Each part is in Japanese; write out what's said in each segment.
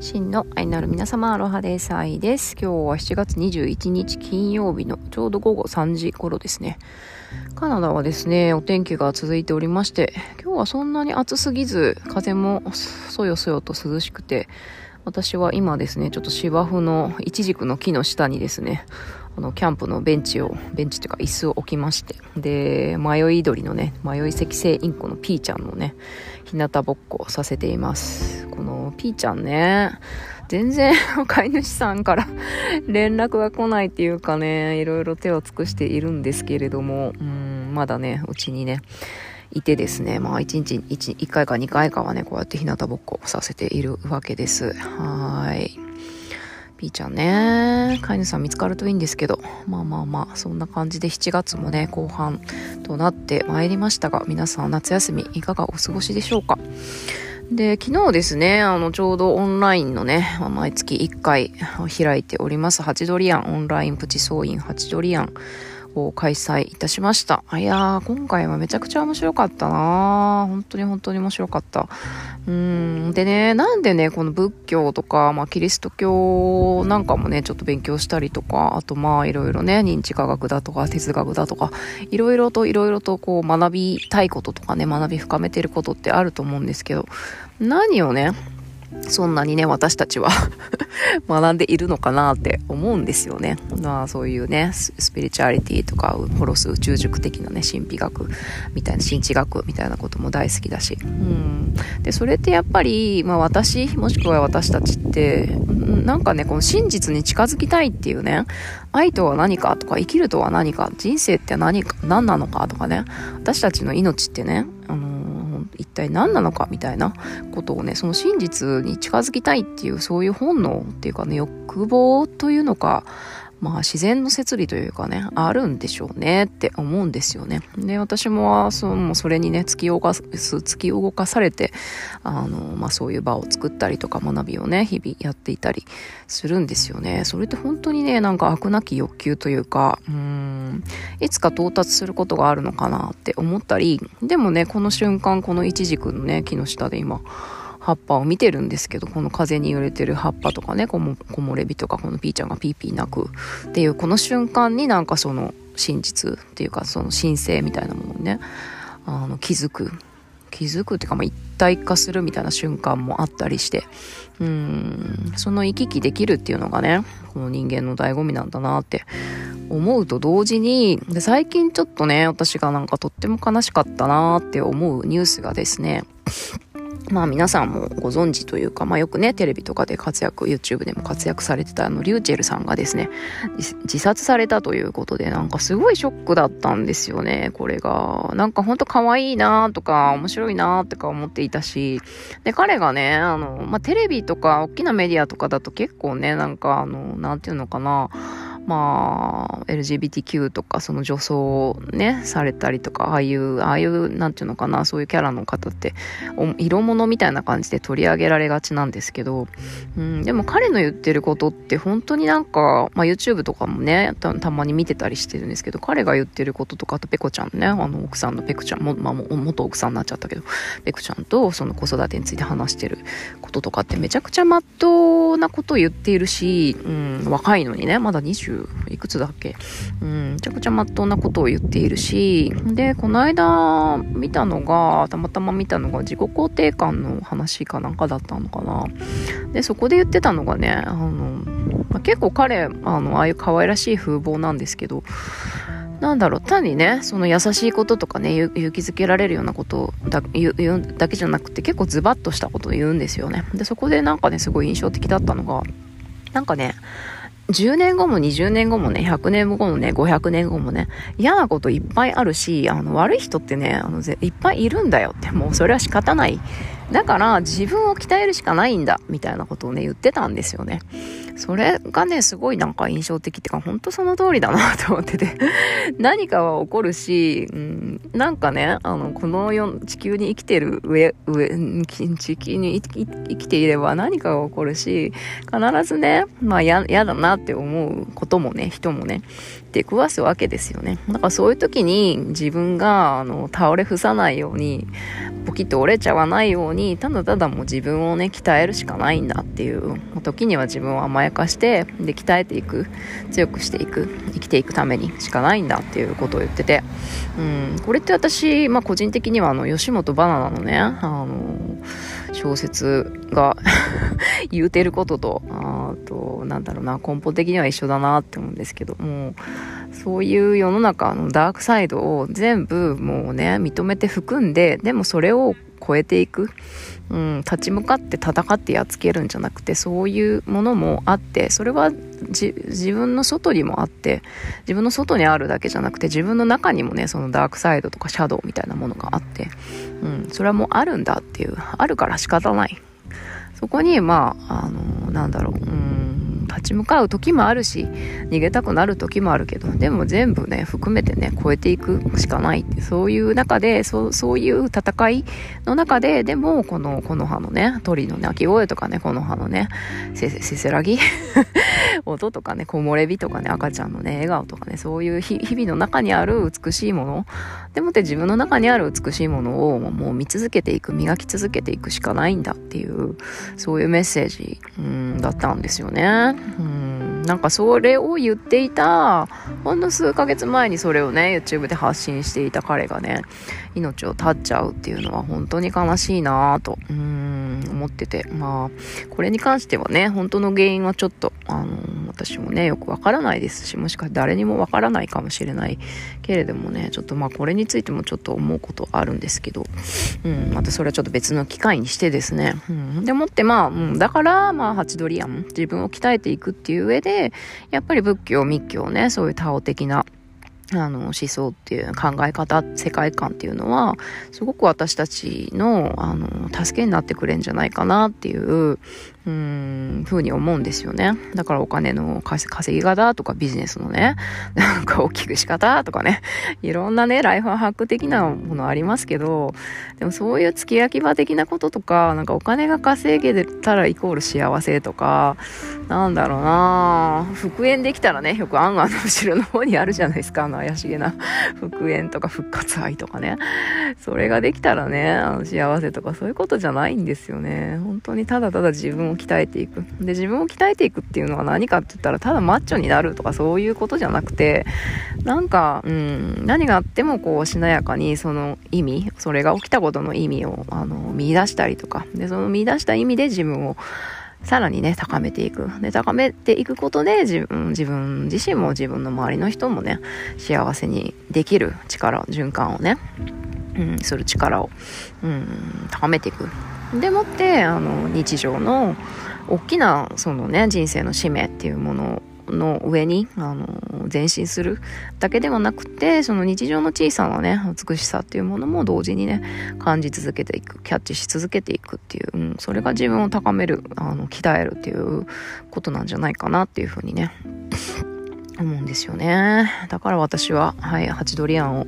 真の愛なる皆様、アロハです。愛です。今日は7月21日金曜日のちょうど午後3時頃ですね。カナダはですね、お天気が続いておりまして、今日はそんなに暑すぎず、風もそよそよと涼しくて、私は今ですね、ちょっと芝生のイチジクの木の下にですね、あの、キャンプのベンチを、ベンチというか椅子を置きまして、で、迷い鳥のね、迷い赤星インコのピーちゃんのね、日向ぼっこをさせています。このピーちゃんね、全然 飼い主さんから 連絡が来ないっていうかね、いろいろ手を尽くしているんですけれども、うん、まだね、うちにね、いてですね、まあ1日 1, 1回か2回かはね、こうやって日向ぼっこさせているわけです。はい。ピーちゃんね、飼い主さん見つかるといいんですけど、まあまあまあ、そんな感じで7月もね、後半となってまいりましたが、皆さん夏休みいかがお過ごしでしょうか？で、昨日ですね、あの、ちょうどオンラインのね、毎月1回開いております、ハチドリアン、オンラインプチ総員ハチドリアンを開催いたしました。いやー、今回はめちゃくちゃ面白かったな本当に本当に面白かった。うん。でね、なんでね、この仏教とか、まあ、キリスト教なんかもね、ちょっと勉強したりとか、あとまあ、いろいろね、認知科学だとか、哲学だとか、いろいろといろいろとこう、学びたいこととかね、学び深めてることってあると思うんですけど、何をね、そんなにね、私たちは 学んでいるのかなって思うんですよね。まあそういうね、スピリチュアリティとか、ホロス宇宙塾的なね、神秘学みたいな、神知学みたいなことも大好きだし。うん。で、それってやっぱり、まあ私、もしくは私たちって、なんかね、この真実に近づきたいっていうね、愛とは何かとか、生きるとは何か、人生って何か、何なのかとかね、私たちの命ってね、あの一体何なのかみたいなことをね、その真実に近づきたいっていうそういう本能っていうかね、欲望というのか、まあ自然の摂理というかね、あるんでしょうねって思うんですよね。で、私もそのそれにね、突き動かす、突き動かされて、あの、まあそういう場を作ったりとか学びをね、日々やっていたりするんですよね。それって本当にね、なんか悪なき欲求というか、うん、いつか到達することがあるのかなって思ったり、でもね、この瞬間、このイチジクのね、木の下で今、葉っぱを見てるんですけど、この風に揺れてる葉っぱとかね、木漏れ日とか、このピーちゃんがピーピー鳴くっていう、この瞬間になんかその真実っていうか、その神聖みたいなものにね、あの、気づく。気づくっていうか、まあ、一体化するみたいな瞬間もあったりして、うん、その行き来できるっていうのがね、この人間の醍醐味なんだなって思うと同時に、で最近ちょっとね、私がなんかとっても悲しかったなって思うニュースがですね、まあ皆さんもご存知というか、まあよくね、テレビとかで活躍、YouTube でも活躍されてたあの、リューチェルさんがですね、自殺されたということで、なんかすごいショックだったんですよね、これが。なんかほんと可愛いなとか、面白いなとか思っていたし、で、彼がね、あの、まあテレビとか、大きなメディアとかだと結構ね、なんかあの、なんていうのかな、まあ、LGBTQ とか、その女装をね、されたりとか、ああいう、ああいう、なんていうのかな、そういうキャラの方って、色物みたいな感じで取り上げられがちなんですけど、うん、でも彼の言ってることって本当になんか、まあ YouTube とかもね、たたまに見てたりしてるんですけど、彼が言ってることとか、あとペコちゃんね、あの奥さんのペコちゃんも、まあ元奥さんになっちゃったけど、ペコちゃんとその子育てについて話してることとかってめちゃくちゃまっとうなことを言っているし、うん、若いのにね、まだ20いくつだっけ？うん、めちゃくちゃまっとうなことを言っているし、で、この間見たのが、たまたま見たのが自己肯定感の話かなんかだったのかな。で、そこで言ってたのがね、あの、まあ、結構彼、あの、ああいう可愛らしい風貌なんですけど、なんだろう、単にね、その優しいこととかね、勇気づけられるようなことだ言うだけじゃなくて、結構ズバッとしたことを言うんですよね。で、そこでなんかね、すごい印象的だったのが、なんかね、10年後も20年後もね、100年後もね、500年後もね、嫌なこといっぱいあるし、あの、悪い人ってね、あの、いっぱいいるんだよって、もうそれは仕方ない。だから自分を鍛えるしかないんだ、みたいなことをね、言ってたんですよね。それがね、すごいなんか印象的っていうか、ほんとその通りだなと思ってて 何かは起こるし、うん、なんかね、あの、この世、地球に生きてる上、上、地球に生きていれば何かが起こるし、必ずね、まあ嫌だなって思うこともね、人もね、出くわすわけですよね。だからそういう時に自分が、あの、倒れ伏さないように、ポキッと折れちゃわないようにただただもう自分をね鍛えるしかないんだっていう時には自分を甘えやかしてで鍛えていく強くしていく生きていくためにしかないんだっていうことを言ってて、うん、これって私、まあ、個人的にはあの吉本バナナのねあの小説が 言うてることとあとなんだろうな根本的には一緒だなって思うんですけどもそういう世の中のダークサイドを全部もうね認めて含んででもそれを超えていく、うん、立ち向かって戦ってやっつけるんじゃなくてそういうものもあってそれは自分の外にもあって自分の外にあるだけじゃなくて自分の中にもねそのダークサイドとかシャドウみたいなものがあって、うん、それはもうあるんだっていうあるから仕方ない。そこにまああのなんだろう、うんち向かう時もあるし逃げたくなる時もあるけどでも全部ね含めてね超えていくしかないってそういう中でそそういう戦いの中ででもこのこの葉のね鳥の鳴き声とかねこの葉のねせせせらぎ音とかね木漏れ日とかね赤ちゃんのね笑顔とかねそういう日々の中にある美しいものでもって自分の中にある美しいものをもう見続けていく磨き続けていくしかないんだっていうそういうメッセージうんだったんですよね。うんなんかそれを言っていたほんの数ヶ月前にそれをね YouTube で発信していた彼がね命を絶っちゃうっていうのは本当に悲しいなぁとうん思ってて。まあこれに関してはね本当の原因はちょっとあの私もねよくわからないですしもしかして誰にもわからないかもしれないけれどもねちょっとまあこれについてもちょっと思うことあるんですけど。うんまたそれはちょっと別の機会にしてですね。うんでもってまあ、うん、だからまあハチドリアン自分を鍛えていくっていう上でやっぱり仏教密教ねそういうタオ的なあの思想っていう考え方世界観っていうのはすごく私たちのあの助けになってくれるんじゃないかなっていううん、ふうに思うんですよね。だからお金の稼ぎ方とかビジネスのね、なんか大きく仕方とかね、いろんなね、ライフハック的なものありますけど、でもそういう付け焼き場的なこととか、なんかお金が稼げたらイコール幸せとか、なんだろうな復縁できたらね、よくアンガンの後ろの方にあるじゃないですか、あの怪しげな 復縁とか復活愛とかね。それができたらね、あの幸せとかそういうことじゃないんですよね。本当にただただ自分を鍛えていく。で、自分を鍛えていくっていうのは何かって言ったら、ただマッチョになるとかそういうことじゃなくて、なんか、うん、何があってもこう、しなやかにその意味、それが起きたことの意味を、あの、見出したりとか、で、その見出した意味で自分を、さらにね、高めていく。で、高めていくことで、自分、自分自身も自分の周りの人もね、幸せにできる力、循環をね、うん、する力を、うん、高めていく。でもってあの日常の大きなそのね人生の使命っていうものの上にあの前進するだけではなくてその日常の小さなね美しさっていうものも同時にね感じ続けていくキャッチし続けていくっていう、うん、それが自分を高めるあの鍛えるっていうことなんじゃないかなっていうふうにね思うんですよね。だから私ははいハチドリアンを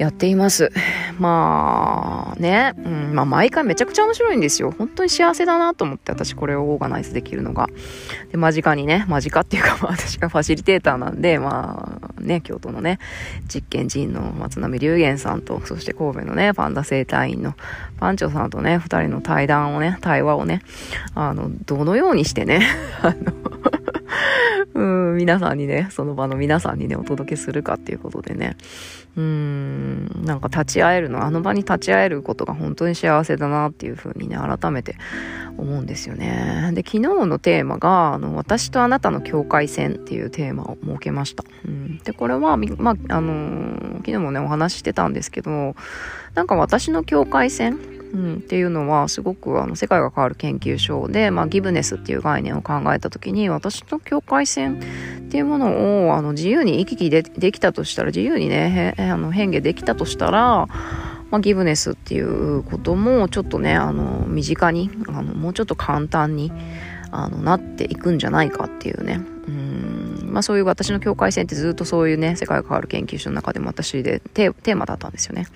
やっています。まあね、うん、まあ毎回めちゃくちゃ面白いんですよ。本当に幸せだなと思って私これをオーガナイズできるのが。で、間近にね、間近っていうかまあ 私がファシリテーターなんで、まあね、京都のね、実験人の松並龍玄さんと、そして神戸のね、パンダ生態院のパンチョさんとね、二人の対談をね、対話をね、あの、どのようにしてね、あのうん、皆さんにね、その場の皆さんにね、お届けするかっていうことでね、うん、なんか立ち会えるの、あの場に立ち会えることが本当に幸せだなっていうふうにね、改めて思うんですよね。で、昨日のテーマが、あの、私とあなたの境界線っていうテーマを設けました。うん、で、これは、まあ、あのー、昨日もね、お話ししてたんですけど、なんか私の境界線うん、っていうのはすごくあの世界が変わる研究所で、まあ、ギブネスっていう概念を考えた時に私の境界線っていうものをあの自由に行き来でできたとしたら自由にねあの変化できたとしたらまあ、ギブネスっていうこともちょっとねあの身近にあのもうちょっと簡単にあのなっていくんじゃないかっていうねまあそういう私の境界線ってずっとそういうね世界が変わる研究所の中でも私でテーマだったんですよね。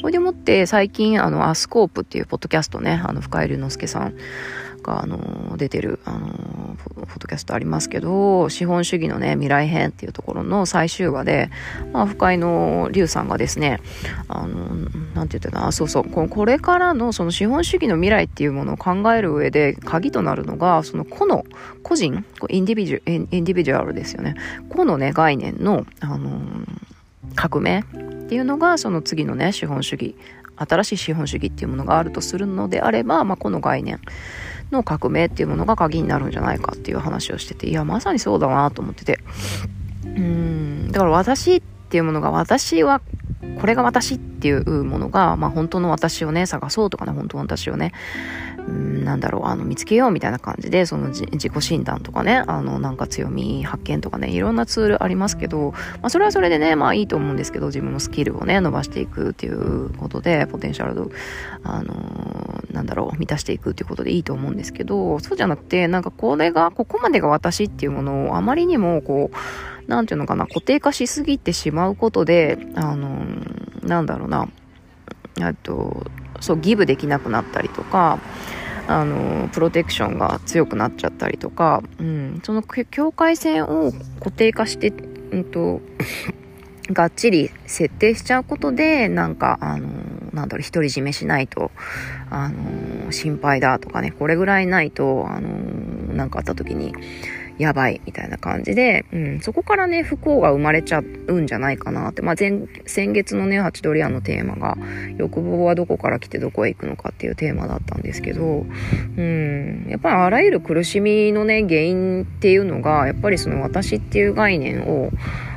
これでもって最近あのアスコープっていうポッドキャストねあの深井龍之介さん。が、あの、出てる、あの、フォトキャストありますけど、資本主義のね、未来編っていうところの最終話で、まあ、深井の龍さんがですね、あの、なんて言ってたかな、そうそう、これからのその資本主義の未来っていうものを考える上で、鍵となるのが、その個の、個人、インディビジュ、インディビジュアルですよね。個のね、概念の、あの、革命っていうのが、その次のね、資本主義、新しい資本主義っていうものがあるとするのであれば、まあ、この概念の革命っていうものが鍵になるんじゃないかっていう話をしてていやまさにそうだなと思ってて。うん。だから私っていうものが私はこれが私っていうものが、まあ、本当の私をね探そうとかね本当の私をねうんなんだろう、あの、見つけようみたいな感じで、その自己診断とかね、あの、なんか強み発見とかね、いろんなツールありますけど、まあ、それはそれでね、まあいいと思うんですけど、自分のスキルをね、伸ばしていくっていうことで、ポテンシャルを、あのー、なんだろう、満たしていくっていうことでいいと思うんですけど、そうじゃなくて、なんかこれが、ここまでが私っていうものをあまりにも、こう、なんていうのかな、固定化しすぎてしまうことで、あのー、なんだろうな、あと、そう、ギブできなくなったりとか、あの、プロテクションが強くなっちゃったりとか、うん、その境界線を固定化して、うんと、がっちり設定しちゃうことで、なんか、あの、なんだろう、独り占めしないと、あの、心配だとかね、これぐらいないと、あの、なんかあった時に、やばいみたいな感じで、うん、そこからね、不幸が生まれちゃうんじゃないかなって。まあ、前、先月のね、ハチドリアンのテーマが、欲望はどこから来てどこへ行くのかっていうテーマだったんですけど、うん、やっぱりあらゆる苦しみのね、原因っていうのが、やっぱりその私っていう概念を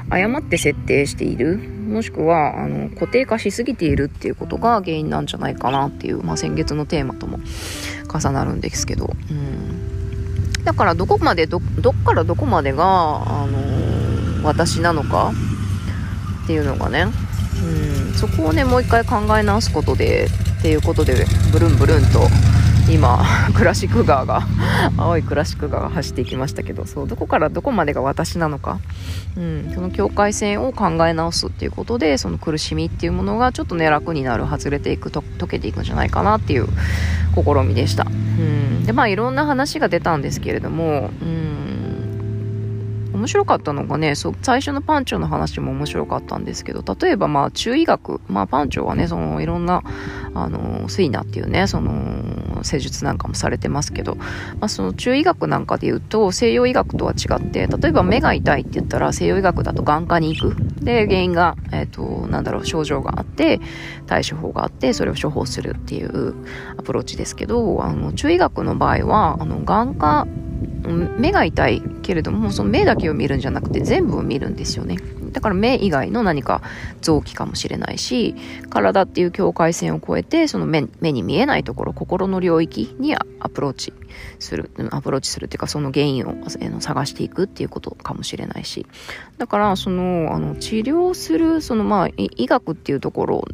誤って設定している。もしくは、あの、固定化しすぎているっていうことが原因なんじゃないかなっていう、まあ、先月のテーマとも重なるんですけど、うんだからどこまでど、どっからどこまでが、あのー、私なのかっていうのがね、うん、そこをね、もう一回考え直すことで、っていうことで、ブルンブルンと、今、クラシック川が、青いクラシック川が走っていきましたけど、そう、どこからどこまでが私なのか、うん、その境界線を考え直すっていうことで、その苦しみっていうものがちょっとね、楽になる、外れていく、と溶けていくんじゃないかなっていう試みでした。うんでまあいろんな話が出たんですけれどもうん面白かったのがねそう最初のパンチョの話も面白かったんですけど例えばまあ中医学まあパンチョはねそのいろんなあのスイナっていうねその施術なんかもされてますけど、まあ、その中医学なんかで言うと西洋医学とは違って例えば目が痛いって言ったら西洋医学だと眼科に行く。で原因が、えっ、ー、となんだろう症状があって対処法があってそれを処方するっていうアプローチですけどあの中医学の場合はあの眼科目が痛いけれどもその目だけを見るんじゃなくて全部を見るんですよね。だから目以外の何か臓器かもしれないし体っていう境界線を越えてその目目に見えないところ心の領域にアプローチするアプローチするっていうかその原因を探していくっていうことかもしれないし。だからそのあの治療するそのまあ医学っていうところ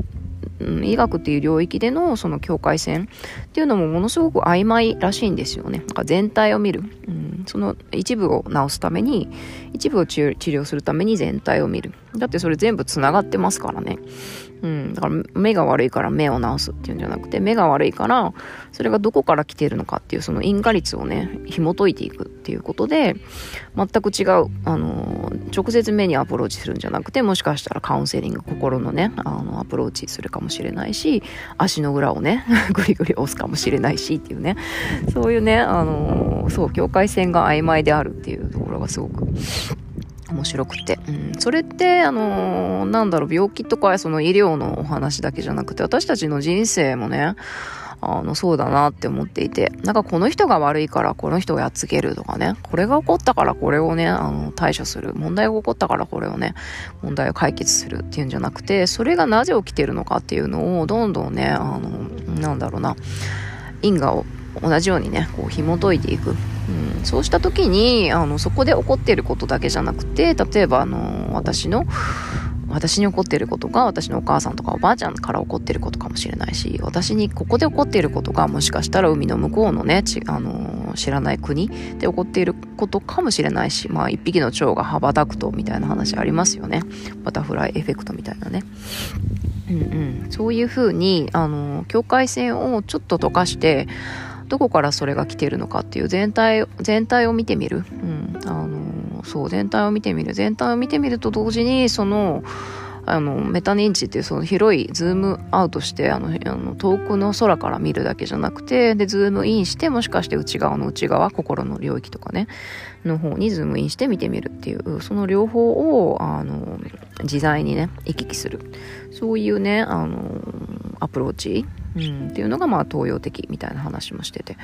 うん、医学っていう領域でのその境界線っていうのもものすごく曖昧らしいんですよね。なんか全体を見る、うん。その一部を治すために、一部を治療するために全体を見る。だってそれ全部繋がってますからね。うん。だから目が悪いから目を治すっていうんじゃなくて、目が悪いから、それがどこから来てるのかっていうその因果率をね、紐解いていくっていうことで、全く違う、あの、直接目にアプローチするんじゃなくて、もしかしたらカウンセリング、心のね、あの、アプローチするかもしれないし、足の裏をね、ぐりぐり押すかもしれないしっていうね、そういうね、あの、そう、境界線が曖昧であるっていうところがすごく、面白くて。うん、それって、あのー、なんだろう、病気とかその医療のお話だけじゃなくて、私たちの人生もね、あの、そうだなって思っていて、なんかこの人が悪いからこの人をやっつけるとかね、これが起こったからこれをね、あの、対処する。問題が起こったからこれをね、問題を解決するっていうんじゃなくて、それがなぜ起きてるのかっていうのを、どんどんね、あの、なんだろうな、因果を同じようにね、こう紐解いていく。うん、そうした時に、あの、そこで起こっていることだけじゃなくて、例えば、あの、私の、私に起こっていることが私のお母さんとかおばあちゃんから起こっていることかもしれないし私にここで起こっていることがもしかしたら海の向こうのね、あの知らない国で起こっていることかもしれないしまあ一匹の蝶が羽ばたくとみたいな話ありますよね。バタフライエフェクトみたいなね。うんうん。そういうふうにあの境界線をちょっと溶かしてどこからそれが来てるのかっていう全体、全体を見てみる。うん。あの、そう、全体を見てみる。全体を見てみると同時に、その、あの、メタ認知っていうその広いズームアウトして、あの、あの遠くの空から見るだけじゃなくて、で、ズームインして、もしかして内側の内側、心の領域とかね、の方にズームインして見てみるっていう、その両方を、あの、自在にね、行き来する。そういうね、あの、アプローチうん、っていうのがまあ東洋的みたいな話もしてて。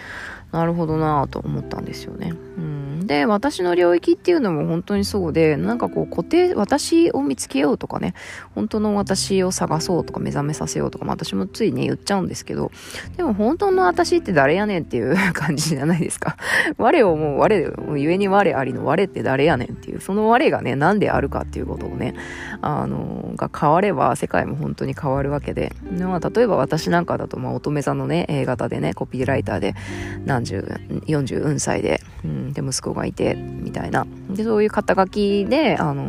なるほどなと思ったんですよね。うん、で私の領域っていうのも本当にそうでなんかこう固定私を見つけようとかね本当の私を探そうとか目覚めさせようとか、まあ、私もついね言っちゃうんですけどでも本当の私って誰やねんっていう感じじゃないですか。我をもう我をゆえに我ありの我って誰やねんっていうその我がね何であるかっていうことをねあのが変われば世界も本当に変わるわけで、まあ、例えば私なんかだと、まあ、乙女座のね、A 型でね、コピーライターで、何十、40歳で、うん、で、息子がいて、みたいな。で、そういう肩書きで、あの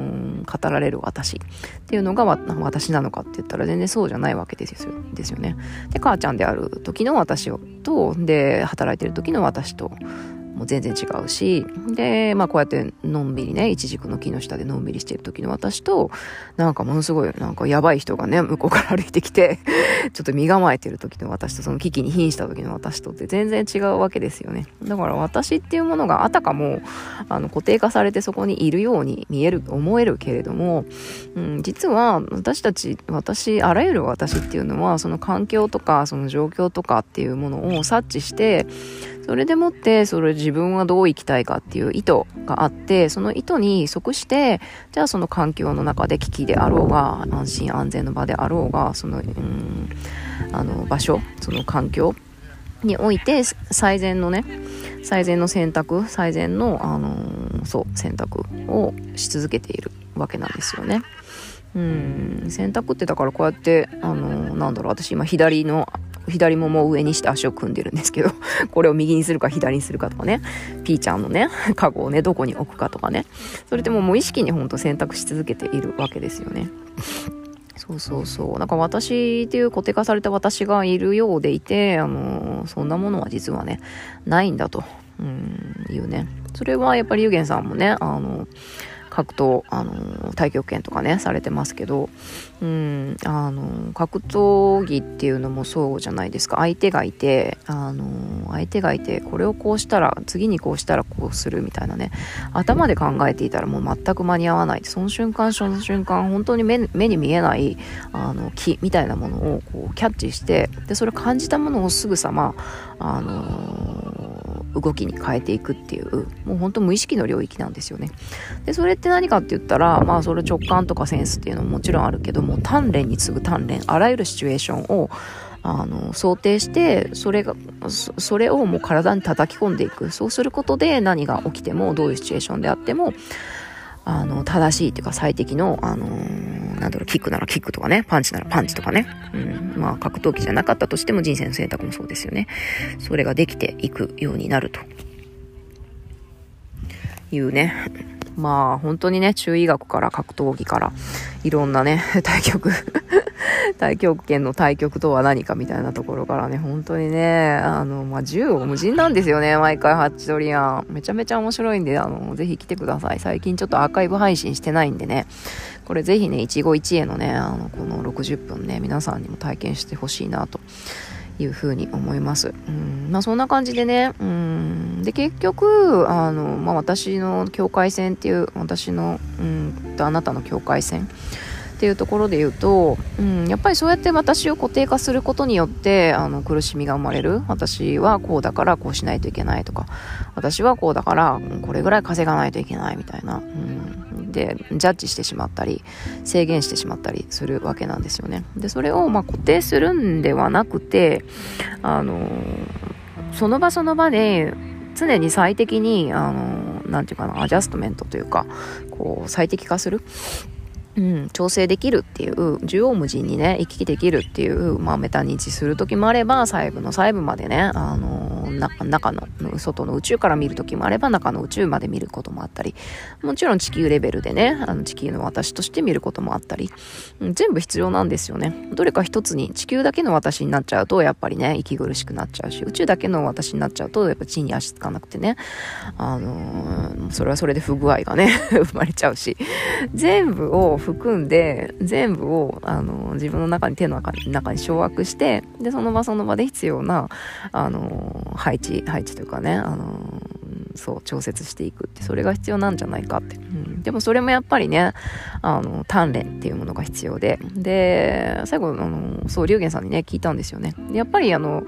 ー、語られる私っていうのが、私なのかって言ったら全然そうじゃないわけですよですよね。で、母ちゃんである時の私と、で、働いてる時の私と、もう全然違うし、で、まあこうやってのんびりね、一軸の木の下でのんびりしてる時の私と、なんかものすごい、なんかやばい人がね、向こうから歩いてきて、ちょっと身構えてる時の私と、その危機に瀕した時の私とって全然違うわけですよね。だから私っていうものがあたかも、あの固定化されてそこにいるように見える、思えるけれども、うん、実は私たち、私、あらゆる私っていうのは、その環境とか、その状況とかっていうものを察知して、それでもって、それ自分はどう生きたいかっていう意図があって、その意図に即して、じゃあその環境の中で危機であろうが、安心安全の場であろうが、その、うん、あの、場所、その環境において、最善のね、最善の選択、最善の、あのー、そう、選択をし続けているわけなんですよね。うん、選択ってだからこうやって、あのー、なんだろう、私今左の左もも上にして足を組んでるんですけど、これを右にするか左にするかとかね、ピーちゃんのね、カゴをね、どこに置くかとかね、それでももう意識にほんと選択し続けているわけですよね。そうそうそう。なんか私っていう固定化された私がいるようでいて、あのそんなものは実はね、ないんだと、うん、いうね。それはやっぱりゆげんさんもね、あの格闘、あのー、太極拳とかね、されてますけど、うん、あのー、格闘技っていうのもそうじゃないですか。相手がいて、あのー、相手がいて、これをこうしたら、次にこうしたらこうするみたいなね、頭で考えていたらもう全く間に合わない。その瞬間、その瞬間、本当に目目に見えない、あの、木みたいなものをこうキャッチして、で、それ感じたものをすぐさま、あの動きに変えていくっていう、もうほんと無意識の領域なんですよね。で、それって何かって言ったら、まあそれ直感とかセンスっていうのももちろんあるけども、鍛錬に次ぐ鍛錬、あらゆるシチュエーションを、あの、想定して、それが、それをもう体に叩き込んでいく。そうすることで何が起きても、どういうシチュエーションであっても、あの、正しいっていうか最適の、あのー、なんだろう、キックならキックとかね、パンチならパンチとかね。うん。まあ、格闘技じゃなかったとしても人生の選択もそうですよね。それができていくようになると。いうね。まあ、本当にね、中医学から格闘技から、いろんなね、対局太極拳の対局とは何かみたいなところからね、本当にね、あの、まあ、縦横無尽なんですよね、毎回ハッチドリアン。めちゃめちゃ面白いんで、あの、ぜひ来てください。最近ちょっとアーカイブ配信してないんでね、これぜひね、一期一会のね、あの、この60分ね、皆さんにも体験してほしいなと。いうふうに思います。うん、まあそんな感じでね、うん、で結局、あの、まあ私の境界線っていう、私の、うんとあなたの境界線っていうところで言うと、うん、やっぱりそうやって私を固定化することによってあの苦しみが生まれる。私はこうだからこうしないといけないとか私はこうだからこれぐらい稼がないといけないみたいな、うん、でジャッジしてしまったり制限してしまったりするわけなんですよね。でそれをま固定するんではなくてあのその場その場で常に最適にあのなんていうかなアジャストメントというかこう最適化する。うん、調整できるっていう縦横無尽にね行き来できるっていう、まあ、メタ認知する時もあれば細部の細部までね、あの中中の外の宇宙から見る時もあれば中の宇宙まで見ることもあったりもちろん地球レベルでねあの地球の私として見ることもあったり、うん、全部必要なんですよね。どれか一つに地球だけの私になっちゃうとやっぱりね息苦しくなっちゃうし宇宙だけの私になっちゃうとやっぱ地に足つかなくてねあのー、それはそれで不具合がね 生まれちゃうし全部を含んで全部を、あの、自分の中に手の中に中に掌握してでその場その場で必要な、あの配置配置というかね、あのそう調節していくってそれが必要なんじゃないかって、うん、でもそれもやっぱりねあの鍛錬っていうものが必要で。で最後あのそう龍玄さんにね聞いたんですよね。やっぱりあの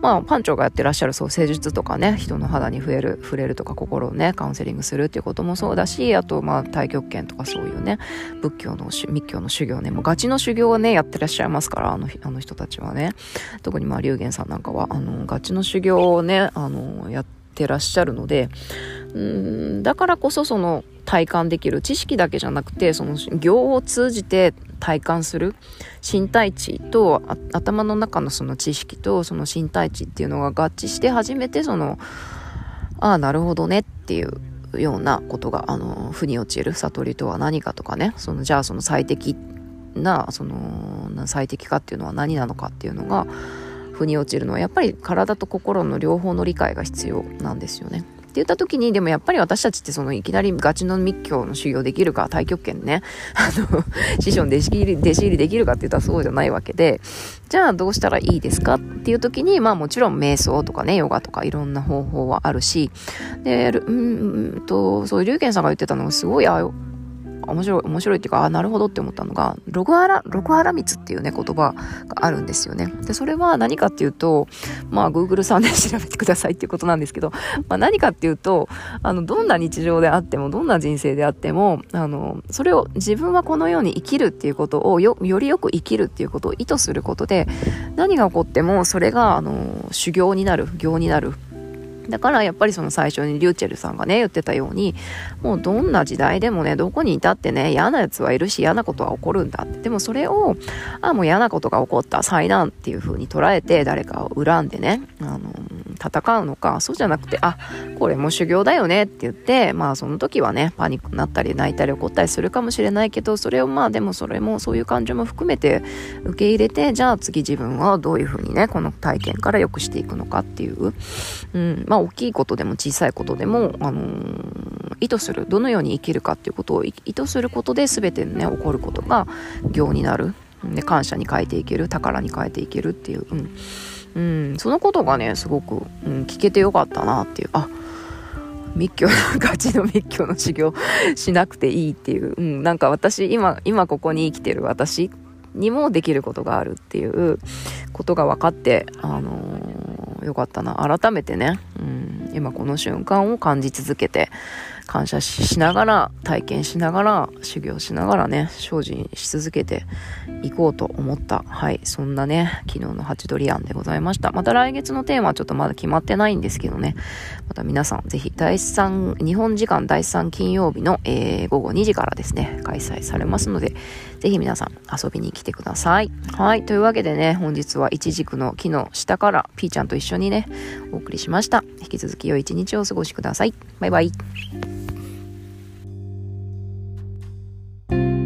まあ、パンチョがやってらっしゃるそう施術とかね人の肌に触れる触れるとか心をねカウンセリングするっていうこともそうだしあとまあ太極拳とかそういうね仏教の密教の修行ねもうガチの修行をねやってらっしゃいますからあのあの人たちはね。特にまあ龍玄さんなんかはあのガチの修行をねあのやってらっしゃるのでうんだからこそその体感できる知識だけじゃなくてその行を通じて体感する身体値と頭の中のその知識とその身体値っていうのが合致して初めてそのああなるほどねっていうようなことがあの腑に落ちる悟りとは何かとかねそのじゃあその最適なその最適化っていうのは何なのかっていうのが腑に落ちるのはやっぱり体と心の両方の理解が必要なんですよね。って言った時に、でもやっぱり私たちってそのいきなりガチの密教の修行できるか、太極拳ね、あの、師匠の弟子入り、弟子入りできるかって言ったらそうじゃないわけで、じゃあどうしたらいいですかっていう時に、まあもちろん瞑想とかね、ヨガとかいろんな方法はあるし、で、うんと、そういう龍賢さんが言ってたのがすごい、あ、面白い、面白いっていうか、あ、なるほどって思ったのが、ログハラ、ログハラ蜜っていうね、言葉があるんですよね。で、それは何かっていうと、まあ、Google さんで調べてくださいっていうことなんですけど、まあ、何かっていうと、あの、どんな日常であっても、どんな人生であっても、あの、それを自分はこのように生きるっていうことをよ、よりよく生きるっていうことを意図することで、何が起こっても、それが、あの、修行になる、行になる。だからやっぱりその最初にリューチェルさんがね言ってたようにもうどんな時代でもねどこにいたってね嫌なやつはいるし嫌なことは起こるんだって。でもそれをあもう嫌なことが起こった災難っていう風に捉えて誰かを恨んでねあの戦うのかそうじゃなくてあこれも修行だよねって言ってまあその時はねパニックになったり泣いたり怒ったりするかもしれないけどそれをまあでもそれもそういう感情も含めて受け入れてじゃあ次自分はどういう風にねこの体験から良くしていくのかっていう、うん、まあ大きいことでも小さいことでも、あのー、意図するどのように生きるかっていうことを意図することで全てね起こることが行になる。で感謝に変えていける宝に変えていけるっていう、うん。うん、そのことがねすごく、うん、聞けてよかったなっていう。あ密教ガチの密教の修行しなくていいっていう、うん、なんか私今今ここに生きてる私にもできることがあるっていうことが分かってあのー、よかったな。改めてね、うん、今この瞬間を感じ続けて感謝しながら、体験しながら、修行しながらね、精進し続けていこうと思った。はい。そんなね、昨日のハチドリアンでございました。また来月のテーマはちょっとまだ決まってないんですけどね。また皆さん、ぜひ第3、日本時間第3金曜日の、えー、午後2時からですね、開催されますので、ぜひ皆さん遊びに来てください。はい。というわけでね、本日は一軸の木の下からピーちゃんと一緒にね、お送りしました。引き続き良い一日をお過ごしください。バイバイ。thank you